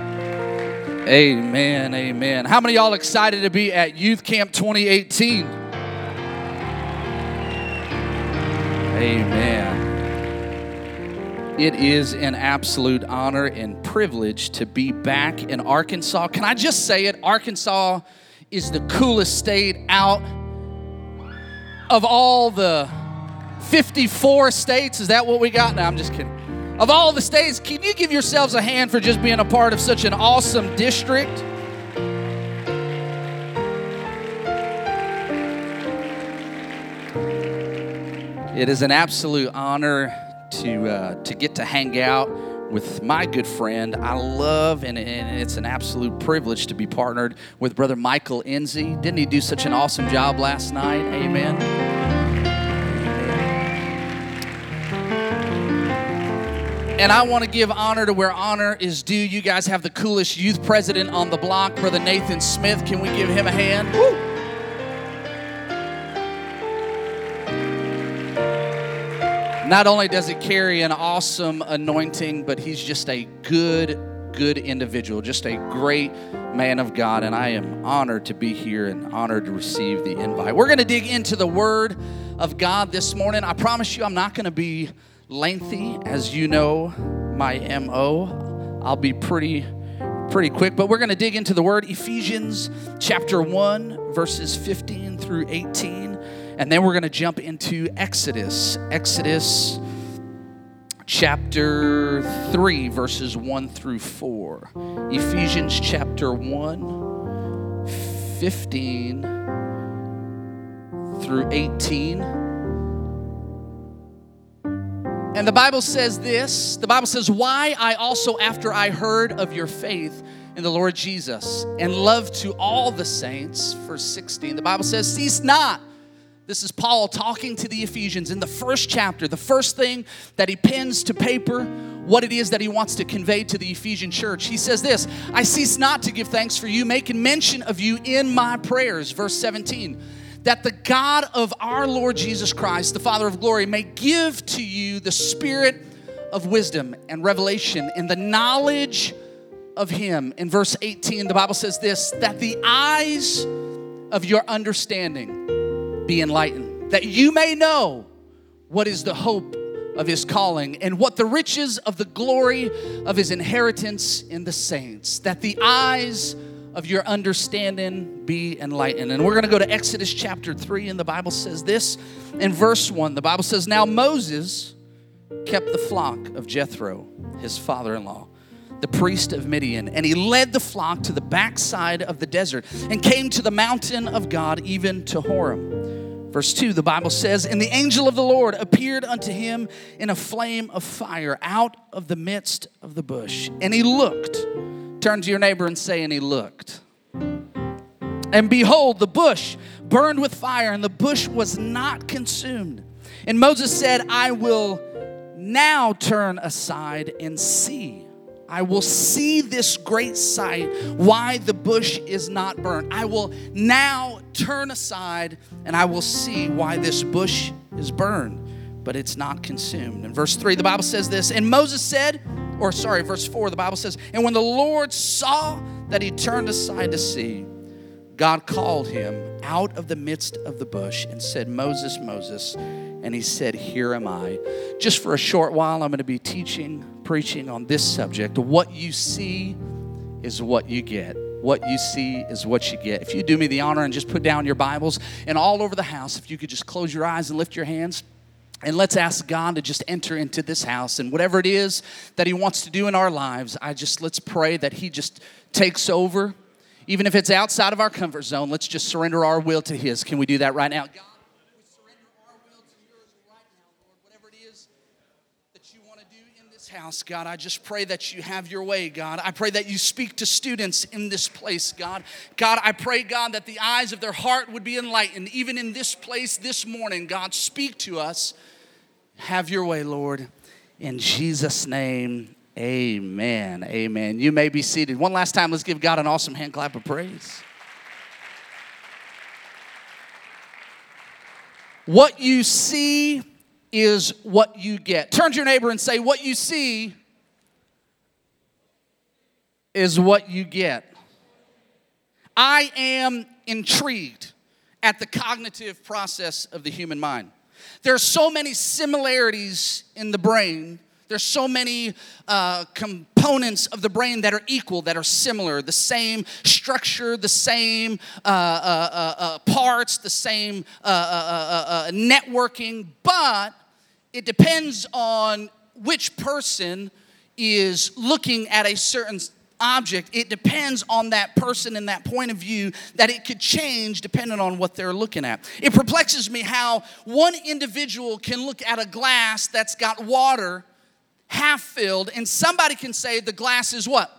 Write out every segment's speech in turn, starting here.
Amen, amen. How many y'all excited to be at Youth Camp 2018? Amen. It is an absolute honor and privilege to be back in Arkansas. Can I just say it? Arkansas is the coolest state out of all the 54 states. Is that what we got? No, I'm just kidding. Of all the states, can you give yourselves a hand for just being a part of such an awesome district? It is an absolute honor to uh, to get to hang out with my good friend. I love and, and it's an absolute privilege to be partnered with Brother Michael Enzi. Didn't he do such an awesome job last night? Amen. And I want to give honor to where honor is due. You guys have the coolest youth president on the block, Brother Nathan Smith. Can we give him a hand? Woo! Not only does he carry an awesome anointing, but he's just a good, good individual, just a great man of God. And I am honored to be here and honored to receive the invite. We're going to dig into the Word of God this morning. I promise you, I'm not going to be lengthy, as you know my MO. I'll be pretty pretty quick, but we're going to dig into the word Ephesians chapter 1 verses 15 through 18, and then we're going to jump into Exodus. Exodus chapter 3 verses 1 through 4. Ephesians chapter 1 15 through 18 and the Bible says this the Bible says, Why I also, after I heard of your faith in the Lord Jesus and love to all the saints, verse 16, the Bible says, Cease not. This is Paul talking to the Ephesians in the first chapter. The first thing that he pens to paper, what it is that he wants to convey to the Ephesian church. He says this I cease not to give thanks for you, making mention of you in my prayers. Verse 17 that the God of our Lord Jesus Christ, the Father of glory, may give to you the spirit of wisdom and revelation and the knowledge of Him. In verse 18, the Bible says this that the eyes of your understanding be enlightened, that you may know what is the hope of His calling and what the riches of the glory of His inheritance in the saints, that the eyes of your understanding be enlightened. And we're going to go to Exodus chapter 3, and the Bible says this in verse 1. The Bible says, Now Moses kept the flock of Jethro, his father in law, the priest of Midian, and he led the flock to the backside of the desert and came to the mountain of God, even to Horeb. Verse 2, the Bible says, And the angel of the Lord appeared unto him in a flame of fire out of the midst of the bush. And he looked Turn to your neighbor and say, and he looked. And behold, the bush burned with fire, and the bush was not consumed. And Moses said, I will now turn aside and see. I will see this great sight, why the bush is not burned. I will now turn aside and I will see why this bush is burned, but it's not consumed. In verse 3, the Bible says this And Moses said, or sorry, verse 4, the Bible says, And when the Lord saw that he turned aside to see, God called him out of the midst of the bush and said, Moses, Moses. And he said, Here am I. Just for a short while, I'm going to be teaching, preaching on this subject. What you see is what you get. What you see is what you get. If you do me the honor and just put down your Bibles and all over the house, if you could just close your eyes and lift your hands. And let's ask God to just enter into this house and whatever it is that He wants to do in our lives, I just let's pray that He just takes over. Even if it's outside of our comfort zone, let's just surrender our will to His. Can we do that right now? God, we surrender our will to yours right now, Lord. Whatever it is that you want to do in this house, God, I just pray that you have your way, God. I pray that you speak to students in this place, God. God, I pray, God, that the eyes of their heart would be enlightened, even in this place this morning. God, speak to us. Have your way, Lord. In Jesus' name, amen. Amen. You may be seated. One last time, let's give God an awesome hand clap of praise. What you see is what you get. Turn to your neighbor and say, What you see is what you get. I am intrigued at the cognitive process of the human mind. There are so many similarities in the brain. There's so many uh, components of the brain that are equal, that are similar, the same structure, the same uh, uh, uh, uh parts, the same uh, networking, but it depends on which person is looking at a certain object, it depends on that person and that point of view that it could change depending on what they're looking at. It perplexes me how one individual can look at a glass that's got water half filled, and somebody can say the glass is what?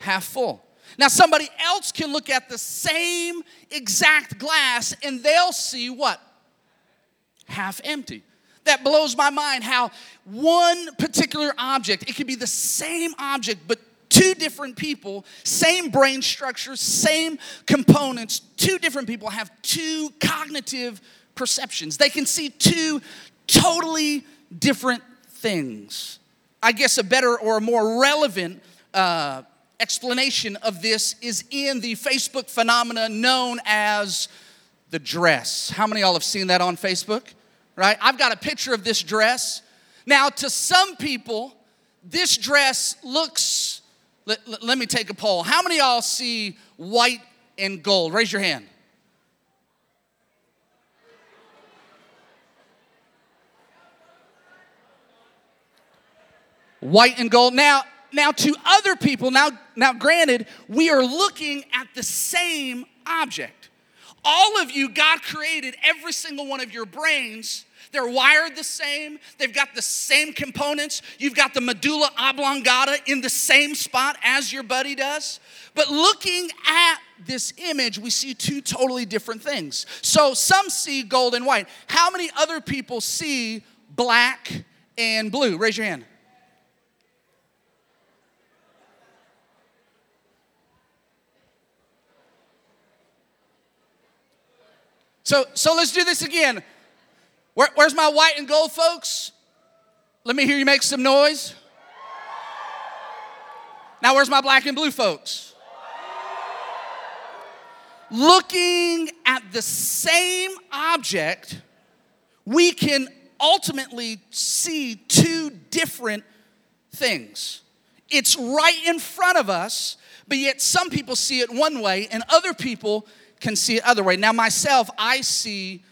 Half full. Now, somebody else can look at the same exact glass and they'll see what? Half empty that blows my mind how one particular object, it could be the same object, but two different people, same brain structure, same components, two different people have two cognitive perceptions. They can see two totally different things. I guess a better or a more relevant uh, explanation of this is in the Facebook phenomena known as the dress. How many y'all have seen that on Facebook? Right? I've got a picture of this dress. Now, to some people, this dress looks let, let, let me take a poll. How many y'all see white and gold? Raise your hand. White and gold. Now, now to other people, now, now granted, we are looking at the same object. All of you, God created every single one of your brains they're wired the same, they've got the same components. You've got the medulla oblongata in the same spot as your buddy does. But looking at this image, we see two totally different things. So some see gold and white. How many other people see black and blue? Raise your hand. So, so let's do this again. Where, where's my white and gold folks? Let me hear you make some noise. Now, where's my black and blue folks? Looking at the same object, we can ultimately see two different things. It's right in front of us, but yet some people see it one way and other people can see it other way. Now myself, I see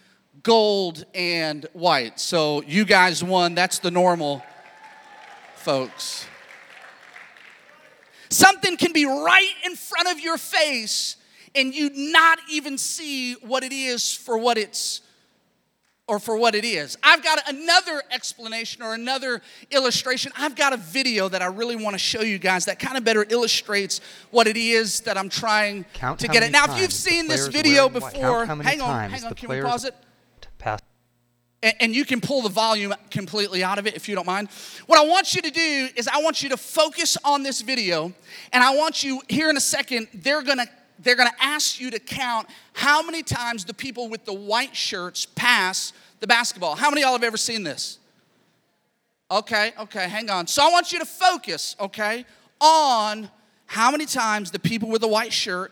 gold and white. So you guys won. That's the normal, folks. Something can be right in front of your face and you not even see what it is for what it's or for what it is. I've got another explanation or another illustration. I've got a video that I really want to show you guys that kind of better illustrates what it is that I'm trying Count to get it. Now, if you've seen this video before, hang on, hang on, can we pause it? And, you can pull the volume completely out of it if you don't mind. What I want you to do is I want you to focus on this video, and I want you here in a second, they're gonna they're gonna ask you to count how many times the people with the white shirts pass the basketball. How many of y'all have ever seen this? Okay, okay, hang on. So I want you to focus, okay, on how many times the people with the white shirt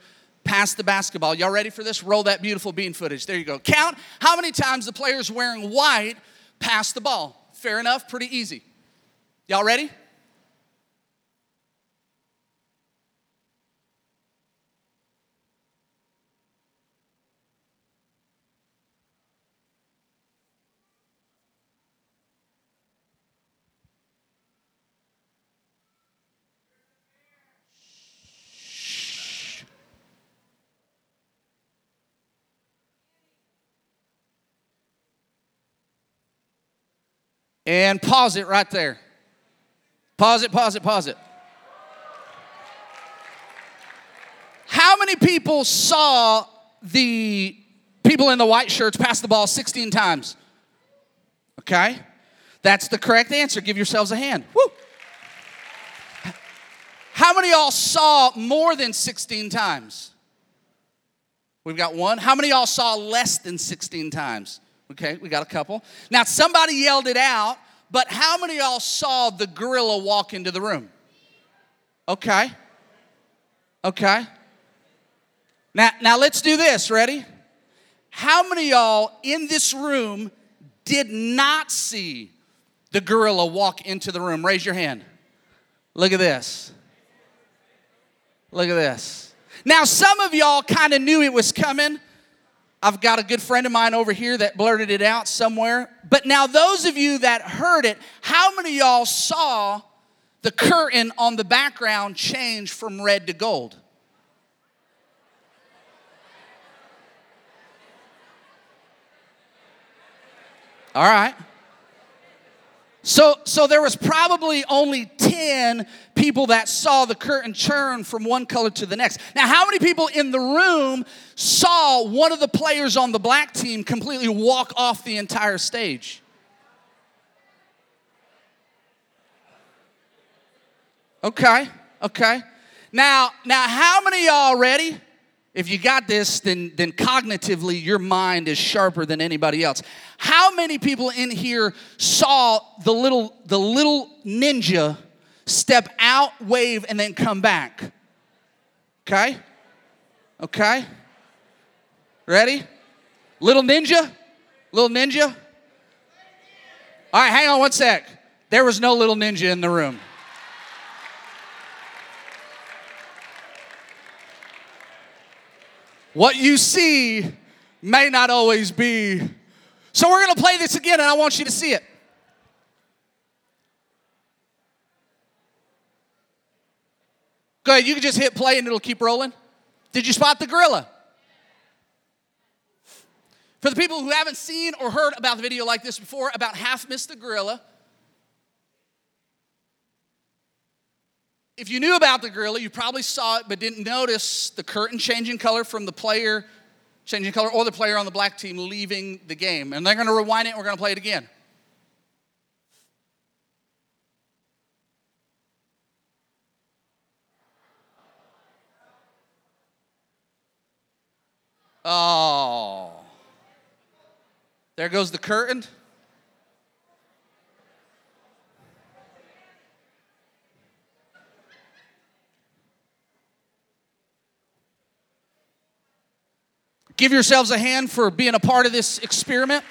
pass the basketball. Y'all ready for this? Roll that beautiful bean footage. There you go. Count how many times the players wearing white pass the ball. Fair enough, pretty easy. Y'all ready? And pause it right there. Pause it, pause it, pause it. How many people saw the people in the white shirts pass the ball 16 times? Okay? That's the correct answer. Give yourselves a hand. Woo! How many y'all saw more than 16 times? We've got one. How many y'all saw less than 16 times? Okay, we got a couple. Now, somebody yelled it out, but how many y'all saw the gorilla walk into the room? Okay. Okay. Now, now let's do this. Ready? How many y'all in this room did not see the gorilla walk into the room? Raise your hand. Look at this. Look at this. Now, some of y'all kind of knew it was coming. I've got a good friend of mine over here that blurted it out somewhere. But now, those of you that heard it, how many y'all saw the curtain on the background change from red to gold? All right. So, so there was probably only 10 people that saw the curtain turn from one color to the next. Now, how many people in the room saw one of the players on the black team completely walk off the entire stage? Okay, okay. Now, now how many y'all ready? If you got this, then, then cognitively your mind is sharper than anybody else. How many people in here saw the little, the little ninja step out, wave, and then come back? Okay? Okay? Ready? Little ninja? Little ninja? All right, hang on one sec. There was no little ninja in the room. What you see may not always be. So we're going to play this again, and I want you to see it. Go ahead, you can just hit play and it'll keep rolling. Did you spot the gorilla? For the people who haven't seen or heard about the video like this before, about half missed the gorilla. If you knew about the gorilla, you probably saw it but didn't notice the curtain changing color from the player changing color or the player on the black team leaving the game. And they're going to rewind it and we're going to play it again. Oh. There goes the curtain. Give yourselves a hand for being a part of this experiment.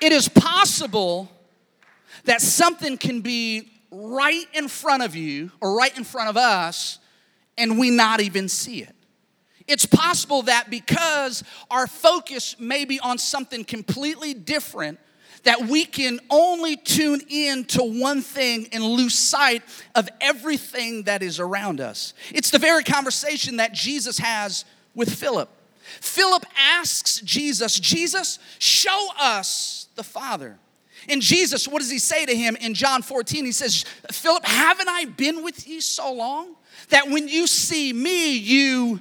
It is possible that something can be right in front of you or right in front of us and we not even see it. It's possible that because our focus may be on something completely different that we can only tune in to one thing and lose sight of everything that is around us. It's the very conversation that Jesus has with Philip. Philip asks Jesus, Jesus, show us the Father. And Jesus, what does he say to him in John 14? He says, Philip, haven't I been with you so long that when you see me, you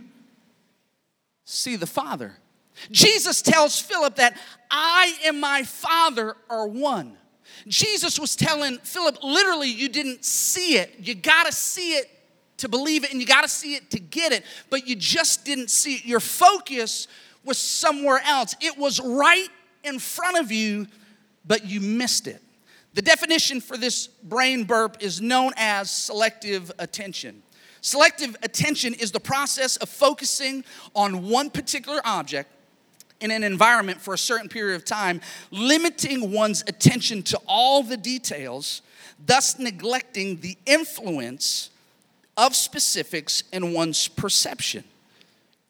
see the Father? Jesus tells Philip that I and my Father are one. Jesus was telling Philip, literally, you didn't see it. You got to see it to believe it, and you got to see it to get it, but you just didn't see it. Your focus was somewhere else. It was right in front of you, but you missed it. The definition for this brain burp is known as selective attention. Selective attention is the process of focusing on one particular object in an environment for a certain period of time, limiting one's attention to all the details, thus neglecting the influence of specifics in one's perception.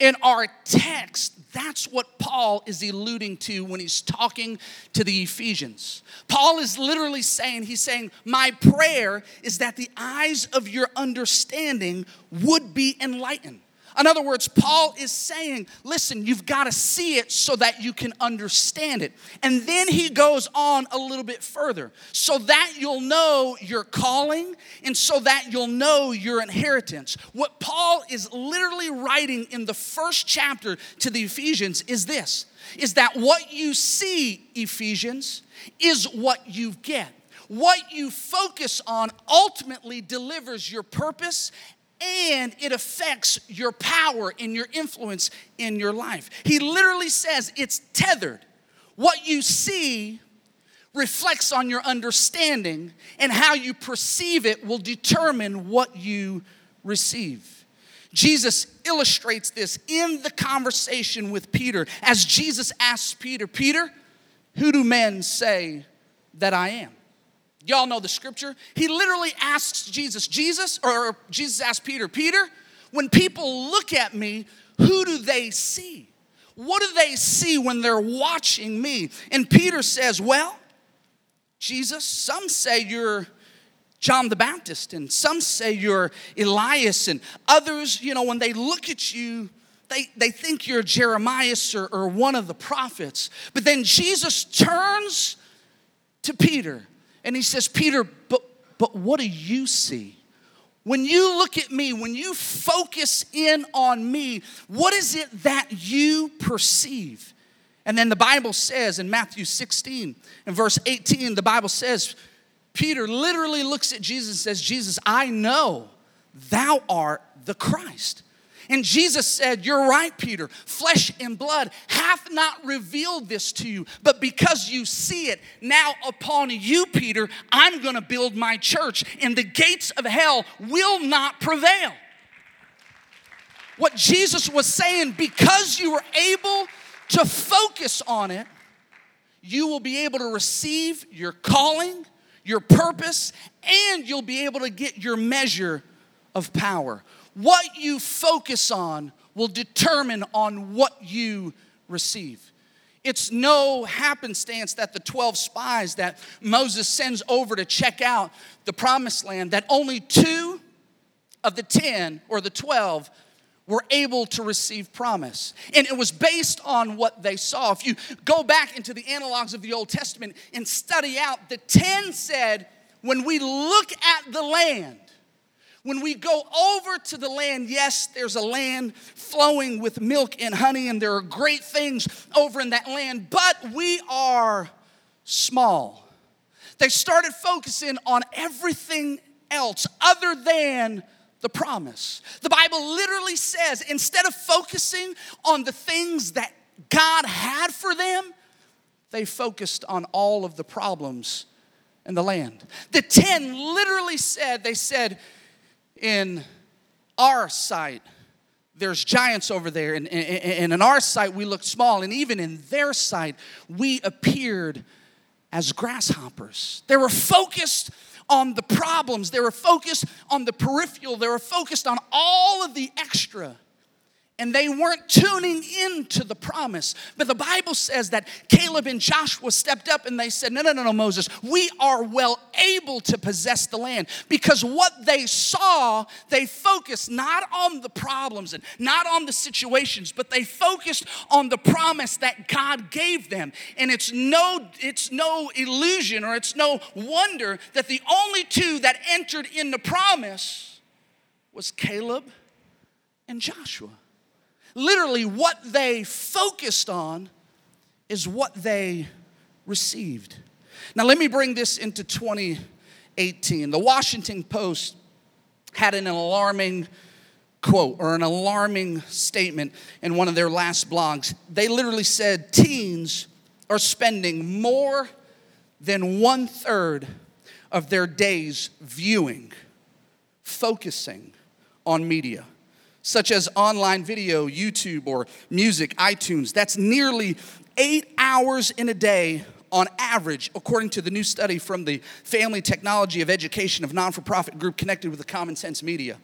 In our text, that's what Paul is alluding to when he's talking to the Ephesians. Paul is literally saying, he's saying, My prayer is that the eyes of your understanding would be enlightened in other words, Paul is saying, listen, you've got to see it so that you can understand it. And then he goes on a little bit further so that you'll know your calling and so that you'll know your inheritance. What Paul is literally writing in the first chapter to the Ephesians is this is that what you see, Ephesians, is what you get what you focus on ultimately delivers your purpose and it affects your power and your influence in your life. He literally says it's tethered. What you see reflects on your understanding, and how you perceive it will determine what you receive. Jesus illustrates this in the conversation with Peter as Jesus asks Peter, Peter, who do men say that I am? Y'all know the scripture. He literally asks Jesus, Jesus, or Jesus asks Peter, Peter, when people look at me, who do they see? What do they see when they're watching me? And Peter says, Well, Jesus, some say you're John the Baptist, and some say you're Elias, and others, you know, when they look at you, they, they think you're Jeremiah or, or one of the prophets. But then Jesus turns to Peter and he says, Peter, but, but what do you see? When you look at me, when you focus in on me, what is it that you perceive? And then the Bible says in Matthew 16 and verse 18, the Bible says, Peter literally looks at Jesus and says, Jesus, I know thou art the Christ. And Jesus said, You're right, Peter. Flesh and blood hath not revealed this to you, but because you see it, now upon you, Peter, I'm gonna build my church, and the gates of hell will not prevail. What Jesus was saying, because you were able to focus on it, you will be able to receive your calling, your purpose, and you'll be able to get your measure of power. What you focus on will determine on what you receive. It's no happenstance that the 12 spies that Moses sends over to check out the promised land, that only two of the 10 or the 12 were able to receive promise. And it was based on what they saw. If you go back into the analogs of the Old Testament and study out, the 10 said, when we look at the land, when we go over to the land, yes, there's a land flowing with milk and honey, and there are great things over in that land, but we are small. They started focusing on everything else other than the promise. The Bible literally says instead of focusing on the things that God had for them, they focused on all of the problems in the land. The 10 literally said, they said, in our sight, there's giants over there, and, and, and, in our sight, we look small, and even in their sight, we appeared as grasshoppers. They were focused on the problems, they were focused on the peripheral, they were focused on all of the extra and they weren't tuning into the promise. But the Bible says that Caleb and Joshua stepped up and they said, No, no, no, no, Moses, we are well able to possess the land because what they saw, they focused not on the problems and not on the situations, but they focused on the promise that God gave them. And it's no, it's no illusion or it's no wonder that the only two that entered in the promise was Caleb and Joshua. Literally, what they focused on is what they received. Now, let me bring this into 2018. The Washington Post had an alarming quote or an alarming statement in one of their last blogs. They literally said teens are spending more than one third of their days viewing, focusing on media such as online video, YouTube, or music, iTunes. That's nearly eight hours in a day on average, according to the new study from the Family Technology of Education of non for profit group connected with the Common Sense Media.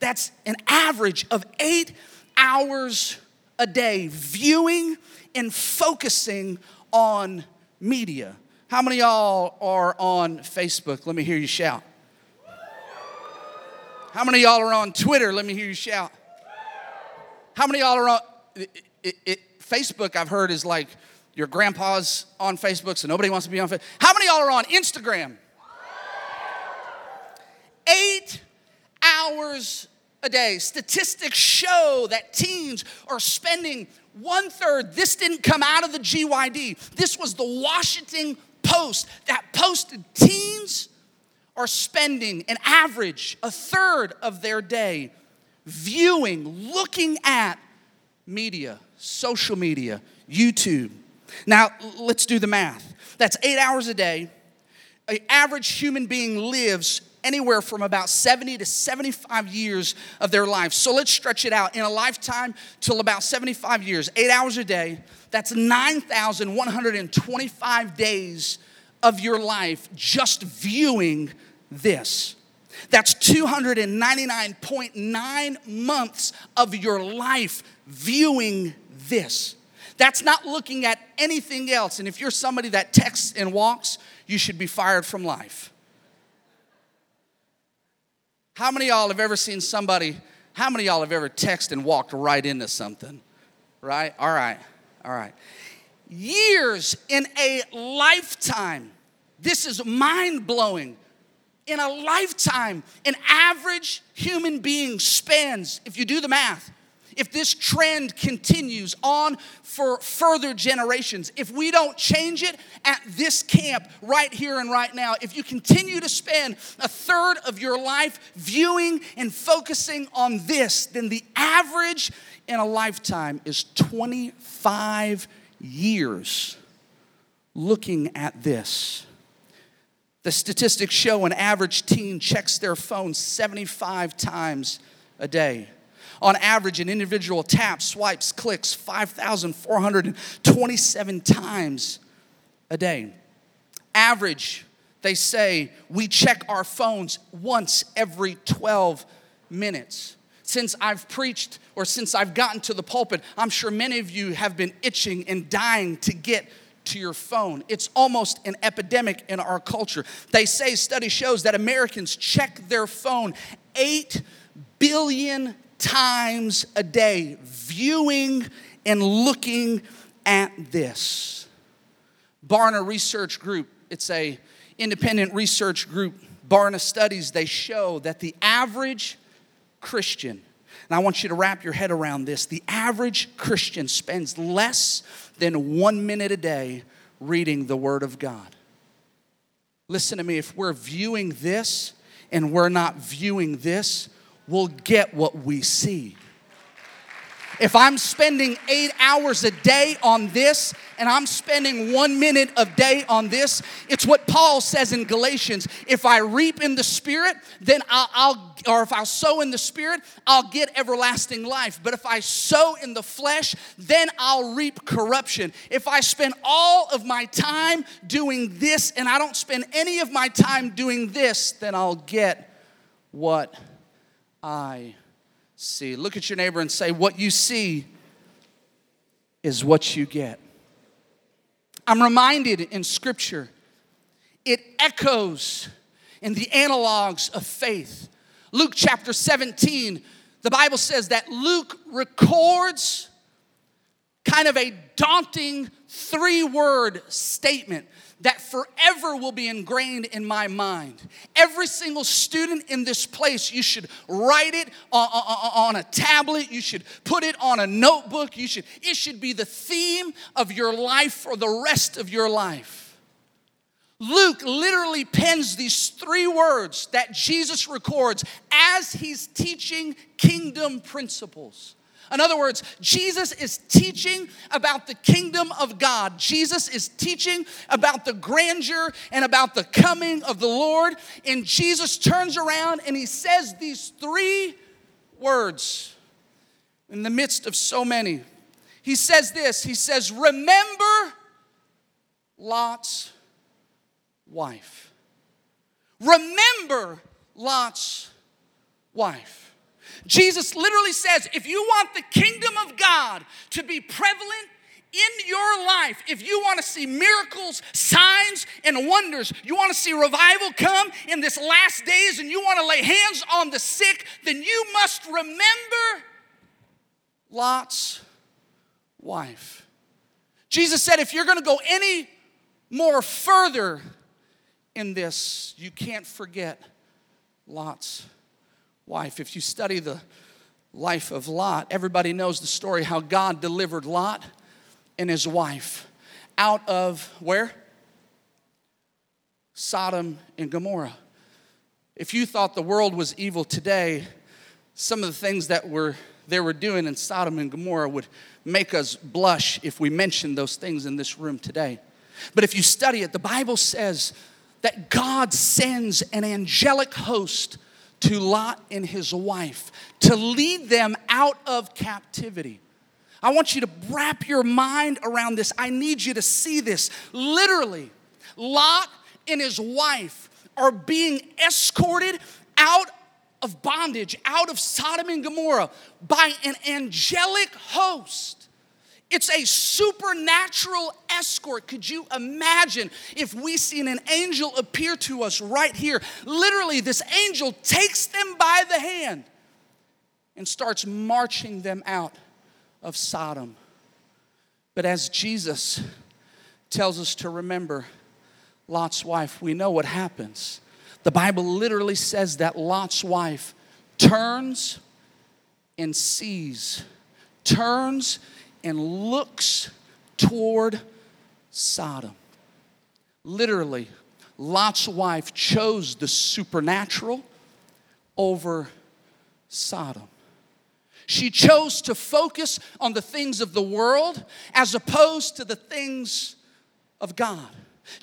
That's an average of eight hours a day viewing and focusing on media. How many y'all are on Facebook? Let me hear you shout. How many y'all are on Twitter? Let me hear you shout. How many y'all are on it, it, it, Facebook? I've heard is like your grandpa's on Facebook, so nobody wants to be on Facebook. How many y'all are on Instagram? Eight hours a day. Statistics show that teens are spending one third. This didn't come out of the GYD. This was the Washington Post that posted teens are spending an average a third of their day viewing, looking at media, social media, YouTube. Now, let's do the math. That's eight hours a day. An average human being lives anywhere from about 70 to 75 years of their life. So let's stretch it out in a lifetime till about 75 years, eight hours a day. That's 9,125 days of your life just viewing this. That's 299.9 months of your life viewing this. That's not looking at anything else. And if you're somebody that texts and walks, you should be fired from life. How many y'all have ever seen somebody? How many y'all have ever texted and walked right into something? Right? All right. All right. Years in a lifetime. This is mind blowing. In a lifetime, an average human being spends, if you do the math, if this trend continues on for further generations, if we don't change it at this camp right here and right now, if you continue to spend a third of your life viewing and focusing on this, then the average in a lifetime is 25 years looking at this. The statistics show an average teen checks their phone 75 times a day. On average, an individual taps, swipes, clicks 5,427 times a day. Average, they say, we check our phones once every 12 minutes. Since I've preached or since I've gotten to the pulpit, I'm sure many of you have been itching and dying to get to your phone. It's almost an epidemic in our culture. They say, study shows that Americans check their phone 8 billion times a day, viewing and looking at this. Barna Research Group, it's a independent research group. Barna studies, they show that the average Christian, and I want you to wrap your head around this, the average Christian spends less than one minute a day reading the Word of God. Listen to me, if we're viewing this and we're not viewing this, we'll get what we see. If I'm spending eight hours a day on this and I'm spending one minute of day on this, it's what Paul says in Galatians. If I reap in the Spirit, then I'll, I'll, or if I'll sow in the Spirit, I'll get everlasting life. But if I sow in the flesh, then I'll reap corruption. If I spend all of my time doing this and I don't spend any of my time doing this, then I'll get what I see. Look at your neighbor and say, What you see is what you get. I'm reminded in Scripture, it echoes in the analogs of faith. Luke chapter 17, the Bible says that Luke records kind of a daunting three word statement that forever will be ingrained in my mind. Every single student in this place, you should write it on, a tablet, you should put it on a notebook, you should, it should be the theme of your life for the rest of your life. Luke literally pens these three words that Jesus records as he's teaching kingdom principles. In other words, Jesus is teaching about the kingdom of God. Jesus is teaching about the grandeur and about the coming of the Lord. And Jesus turns around and he says these three words in the midst of so many. He says this He says, Remember Lot's wife. Remember Lot's wife. Jesus literally says if you want the kingdom of God to be prevalent in your life, if you want to see miracles, signs, and wonders, you want to see revival come in this last days, and you want to lay hands on the sick, then you must remember Lot's wife. Jesus said, if you're going to go any more further in this, you can't forget Lot's wife. If you study the life of Lot, everybody knows the story how God delivered Lot and his wife out of where? Sodom and Gomorrah. If you thought the world was evil today, some of the things that were they were doing in Sodom and Gomorrah would make us blush if we mentioned those things in this room today. But if you study it, the Bible says that God sends an angelic host to Lot and his wife to lead them out of captivity. I want you to wrap your mind around this. I need you to see this. Literally, Lot and his wife are being escorted out of bondage, out of Sodom and Gomorrah by an angelic host. It's a supernatural escort. Could you imagine if we seen an angel appear to us right here? Literally, this angel takes them by the hand and starts marching them out of Sodom. But as Jesus tells us to remember Lot's wife, we know what happens. The Bible literally says that Lot's wife turns and sees, turns and looks toward Sodom. Literally, Lot's wife chose the supernatural over Sodom. She chose to focus on the things of the world as opposed to the things of God.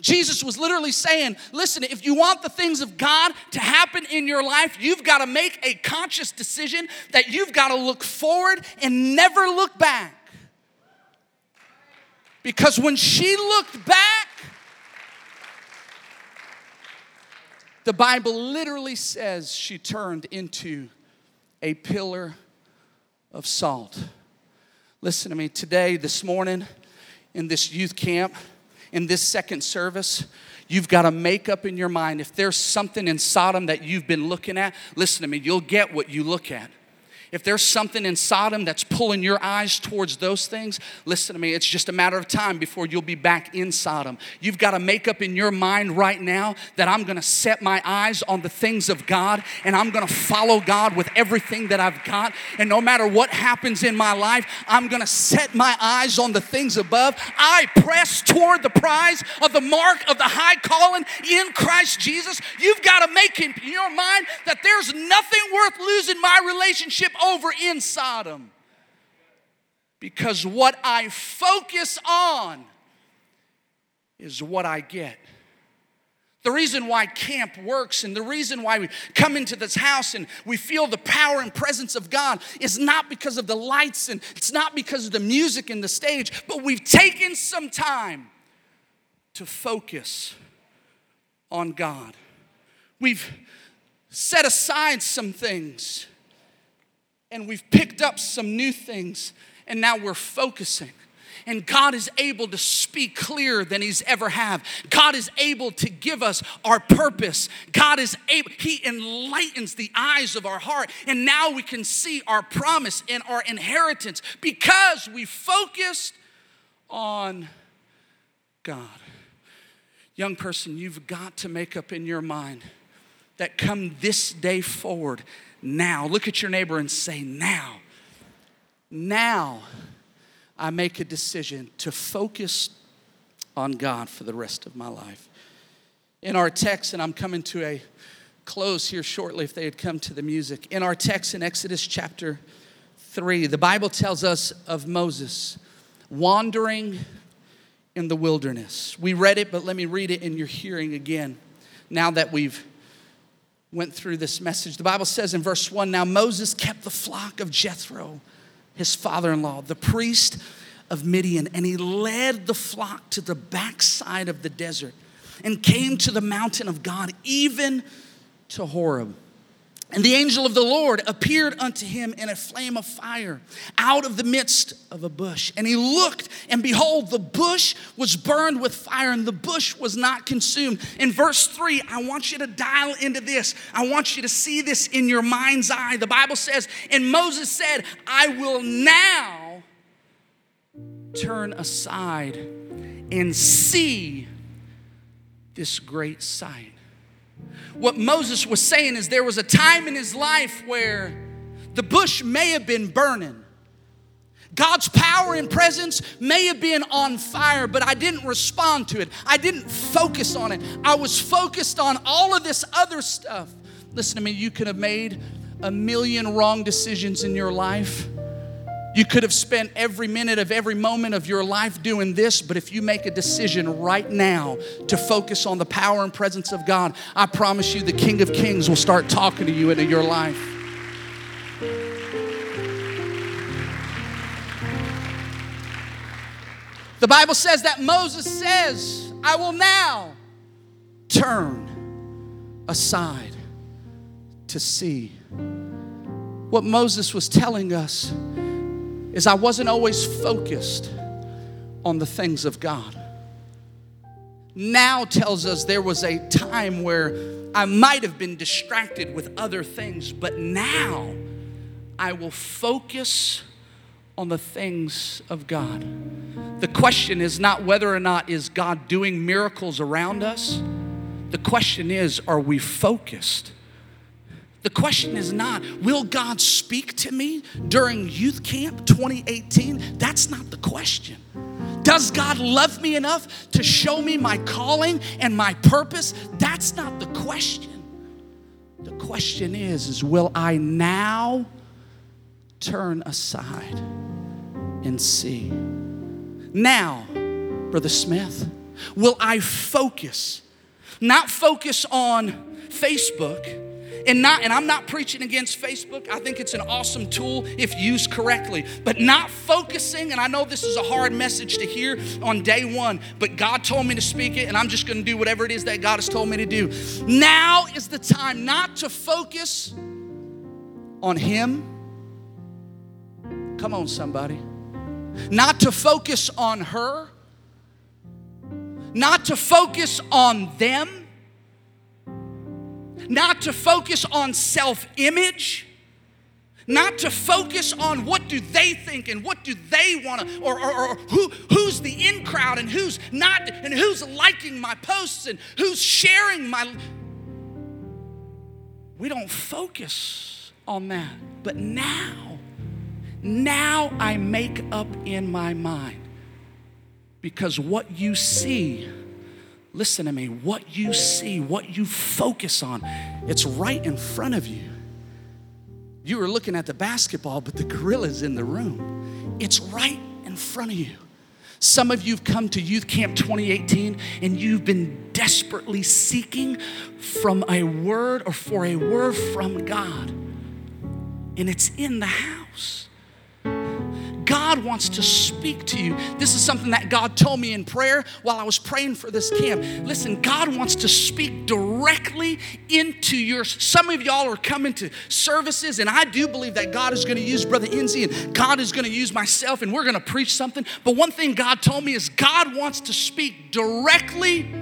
Jesus was literally saying, listen, if you want the things of God to happen in your life, you've got to make a conscious decision that you've got to look forward and never look back. Because when she looked back, the Bible literally says she turned into a pillar of salt. Listen to me today, this morning, in this youth camp, in this second service, you've got to make up in your mind if there's something in Sodom that you've been looking at, listen to me, you'll get what you look at. If there's something in Sodom that's pulling your eyes towards those things, listen to me, it's just a matter of time before you'll be back in Sodom. You've got to make up in your mind right now that I'm going to set my eyes on the things of God and I'm going to follow God with everything that I've got. And no matter what happens in my life, I'm going to set my eyes on the things above. I press toward the prize of the mark of the high calling in Christ Jesus. You've got to make in your mind that there's nothing worth losing my relationship over in Sodom. Because what I focus on is what I get. The reason why camp works and the reason why we come into this house and we feel the power and presence of God is not because of the lights and it's not because of the music and the stage, but we've taken some time to focus on God. We've set aside some things and we've picked up some new things, and now we're focusing. And God is able to speak clearer than He's ever have. God is able to give us our purpose. God is able, He enlightens the eyes of our heart. And now we can see our promise and our inheritance because we focused on God. Young person, you've got to make up in your mind that come this day forward, now. Look at your neighbor and say, Now. Now I make a decision to focus on God for the rest of my life. In our text, and I'm coming to a close here shortly if they had come to the music. In our text in Exodus chapter 3, the Bible tells us of Moses wandering in the wilderness. We read it, but let me read it in your hearing again now that we've went through this message. The Bible says in verse 1 Now Moses kept the flock of Jethro, his father in law, the priest of Midian, and he led the flock to the backside of the desert and came to the mountain of God, even to Horeb. And the angel of the Lord appeared unto him in a flame of fire out of the midst of a bush. And he looked, and behold, the bush was burned with fire, and the bush was not consumed. In verse 3, I want you to dial into this. I want you to see this in your mind's eye. The Bible says, And Moses said, I will now turn aside and see this great sight what Moses was saying is there was a time in his life where the bush may have been burning. God's power and presence may have been on fire, but I didn't respond to it. I didn't focus on it. I was focused on all of this other stuff. Listen to me, you could have made a million wrong decisions in your life You could have spent every minute of every moment of your life doing this, but if you make a decision right now to focus on the power and presence of God, I promise you the King of Kings will start talking to you into your life. The Bible says that Moses says, I will now turn aside to see. What Moses was telling us is I wasn't always focused on the things of God. Now tells us there was a time where I might have been distracted with other things, but now I will focus on the things of God. The question is not whether or not is God doing miracles around us. The question is, are we focused? The question is not, will God speak to me during youth camp 2018? That's not the question. Does God love me enough to show me my calling and my purpose? That's not the question. The question is, is will I now turn aside and see? Now, Brother Smith, will I focus? Not focus on Facebook and not and I'm not preaching against Facebook. I think it's an awesome tool if used correctly, but not focusing and I know this is a hard message to hear on day 1, but God told me to speak it and I'm just going to do whatever it is that God has told me to do. Now is the time not to focus on him. Come on somebody. Not to focus on her. Not to focus on them not to focus on self image, not to focus on what do they think and what do they want to, or, or, or, who, who's the in crowd and who's not, and who's liking my posts and who's sharing my. We don't focus on that. But now, now I make up in my mind because what you see Listen to me. What you see, what you focus on, it's right in front of you. You were looking at the basketball, but the gorilla's in the room. It's right in front of you. Some of you have come to Youth Camp 2018 and you've been desperately seeking from a word or for a word from God. And it's in the house. God wants to speak to you. This is something that God told me in prayer while I was praying for this camp. Listen, God wants to speak directly into your. Some of y'all are coming to services, and I do believe that God is going to use Brother Enzi and God is going to use myself, and we're going to preach something. But one thing God told me is God wants to speak directly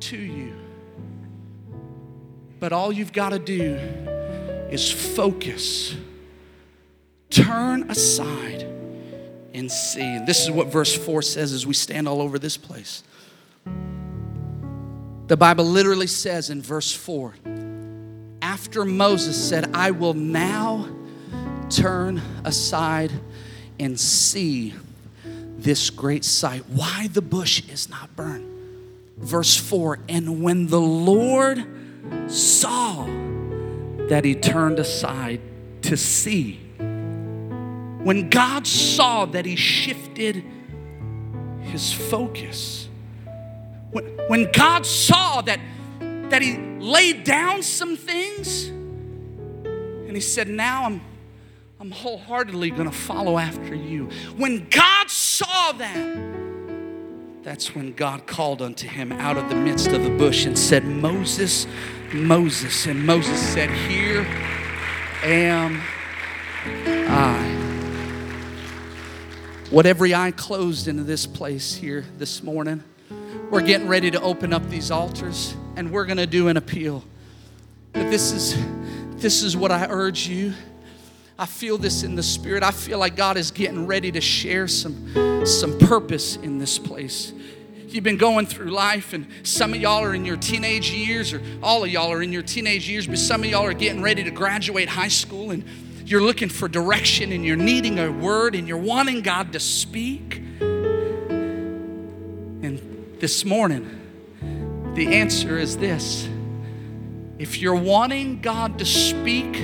to you. But all you've got to do is focus Turn aside and see. This is what verse 4 says as we stand all over this place. The Bible literally says in verse 4 after Moses said, I will now turn aside and see this great sight, why the bush is not burned. Verse 4 And when the Lord saw that he turned aside to see, when God saw that he shifted his focus, when, when God saw that, that he laid down some things, and he said, Now I'm, I'm wholeheartedly going to follow after you. When God saw that, that's when God called unto him out of the midst of the bush and said, Moses, Moses. And Moses said, Here am I. What every eye closed into this place here this morning, we're getting ready to open up these altars and we're going to do an appeal. But this is this is what I urge you. I feel this in the spirit. I feel like God is getting ready to share some some purpose in this place. You've been going through life, and some of y'all are in your teenage years, or all of y'all are in your teenage years, but some of y'all are getting ready to graduate high school, and you're looking for direction and you're needing a word and you're wanting God to speak. And this morning, the answer is this if you're wanting God to speak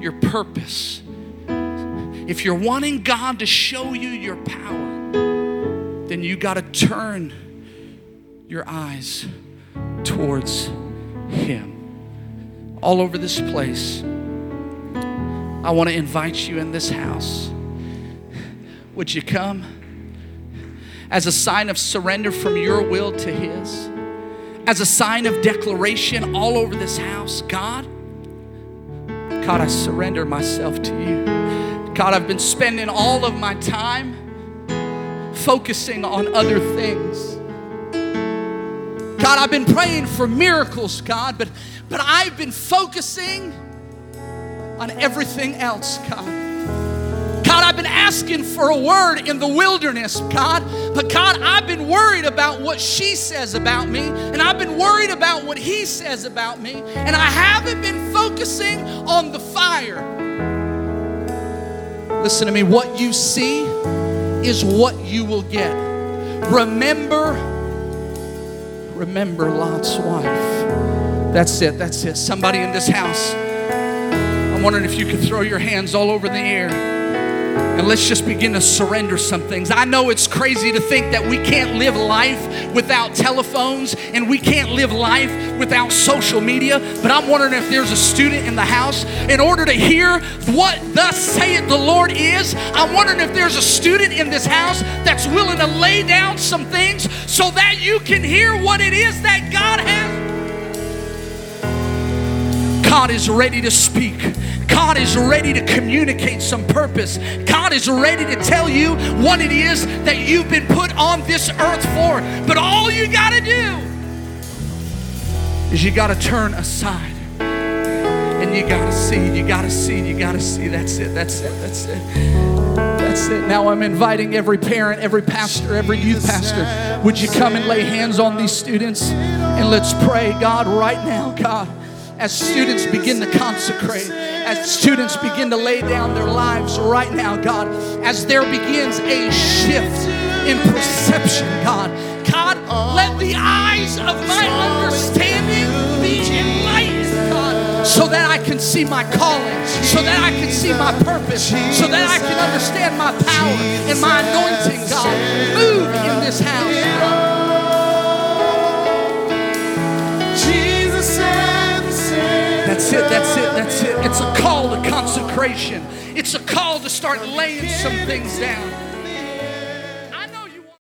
your purpose, If you're wanting God to show you your power, then you got to turn your eyes towards Him. All over this place, I want to invite you in this house. Would you come as a sign of surrender from your will to His? As a sign of declaration all over this house, God, God, I surrender myself to you. God, I've been spending all of my time focusing on other things. God, I've been praying for miracles, God, but, but I've been focusing on everything else, God. God, I've been asking for a word in the wilderness, God, but God, I've been worried about what she says about me, and I've been worried about what he says about me, and I haven't been focusing on the fire. Listen to me, what you see is what you will get. Remember, remember Lot's wife. That's it, that's it. Somebody in this house Wondering if you could throw your hands all over the air and let's just begin to surrender some things. I know it's crazy to think that we can't live life without telephones and we can't live life without social media, but I'm wondering if there's a student in the house in order to hear what thus saith the Lord is. I'm wondering if there's a student in this house that's willing to lay down some things so that you can hear what it is that God has. God is ready to speak. God is ready to communicate some purpose. God is ready to tell you what it is that you've been put on this earth for. But all you got to do is you got to turn aside. And you got to see, you got to see, you got to see. That's it, that's it, that's it. That's it. Now I'm inviting every parent, every pastor, every youth pastor. Would you come and lay hands on these students? And let's pray, God, right now, God as students begin to consecrate, as students begin to lay down their lives right now, God, as there begins a shift in perception, God. God, let the eyes of my understanding be enlightened, God, so that I can see my calling, so that I can see my purpose, so that I can understand my power and my anointing, God. Move in this house. That's it, that's it, that's it. It's a call to consecration. It's a call to start laying some things down.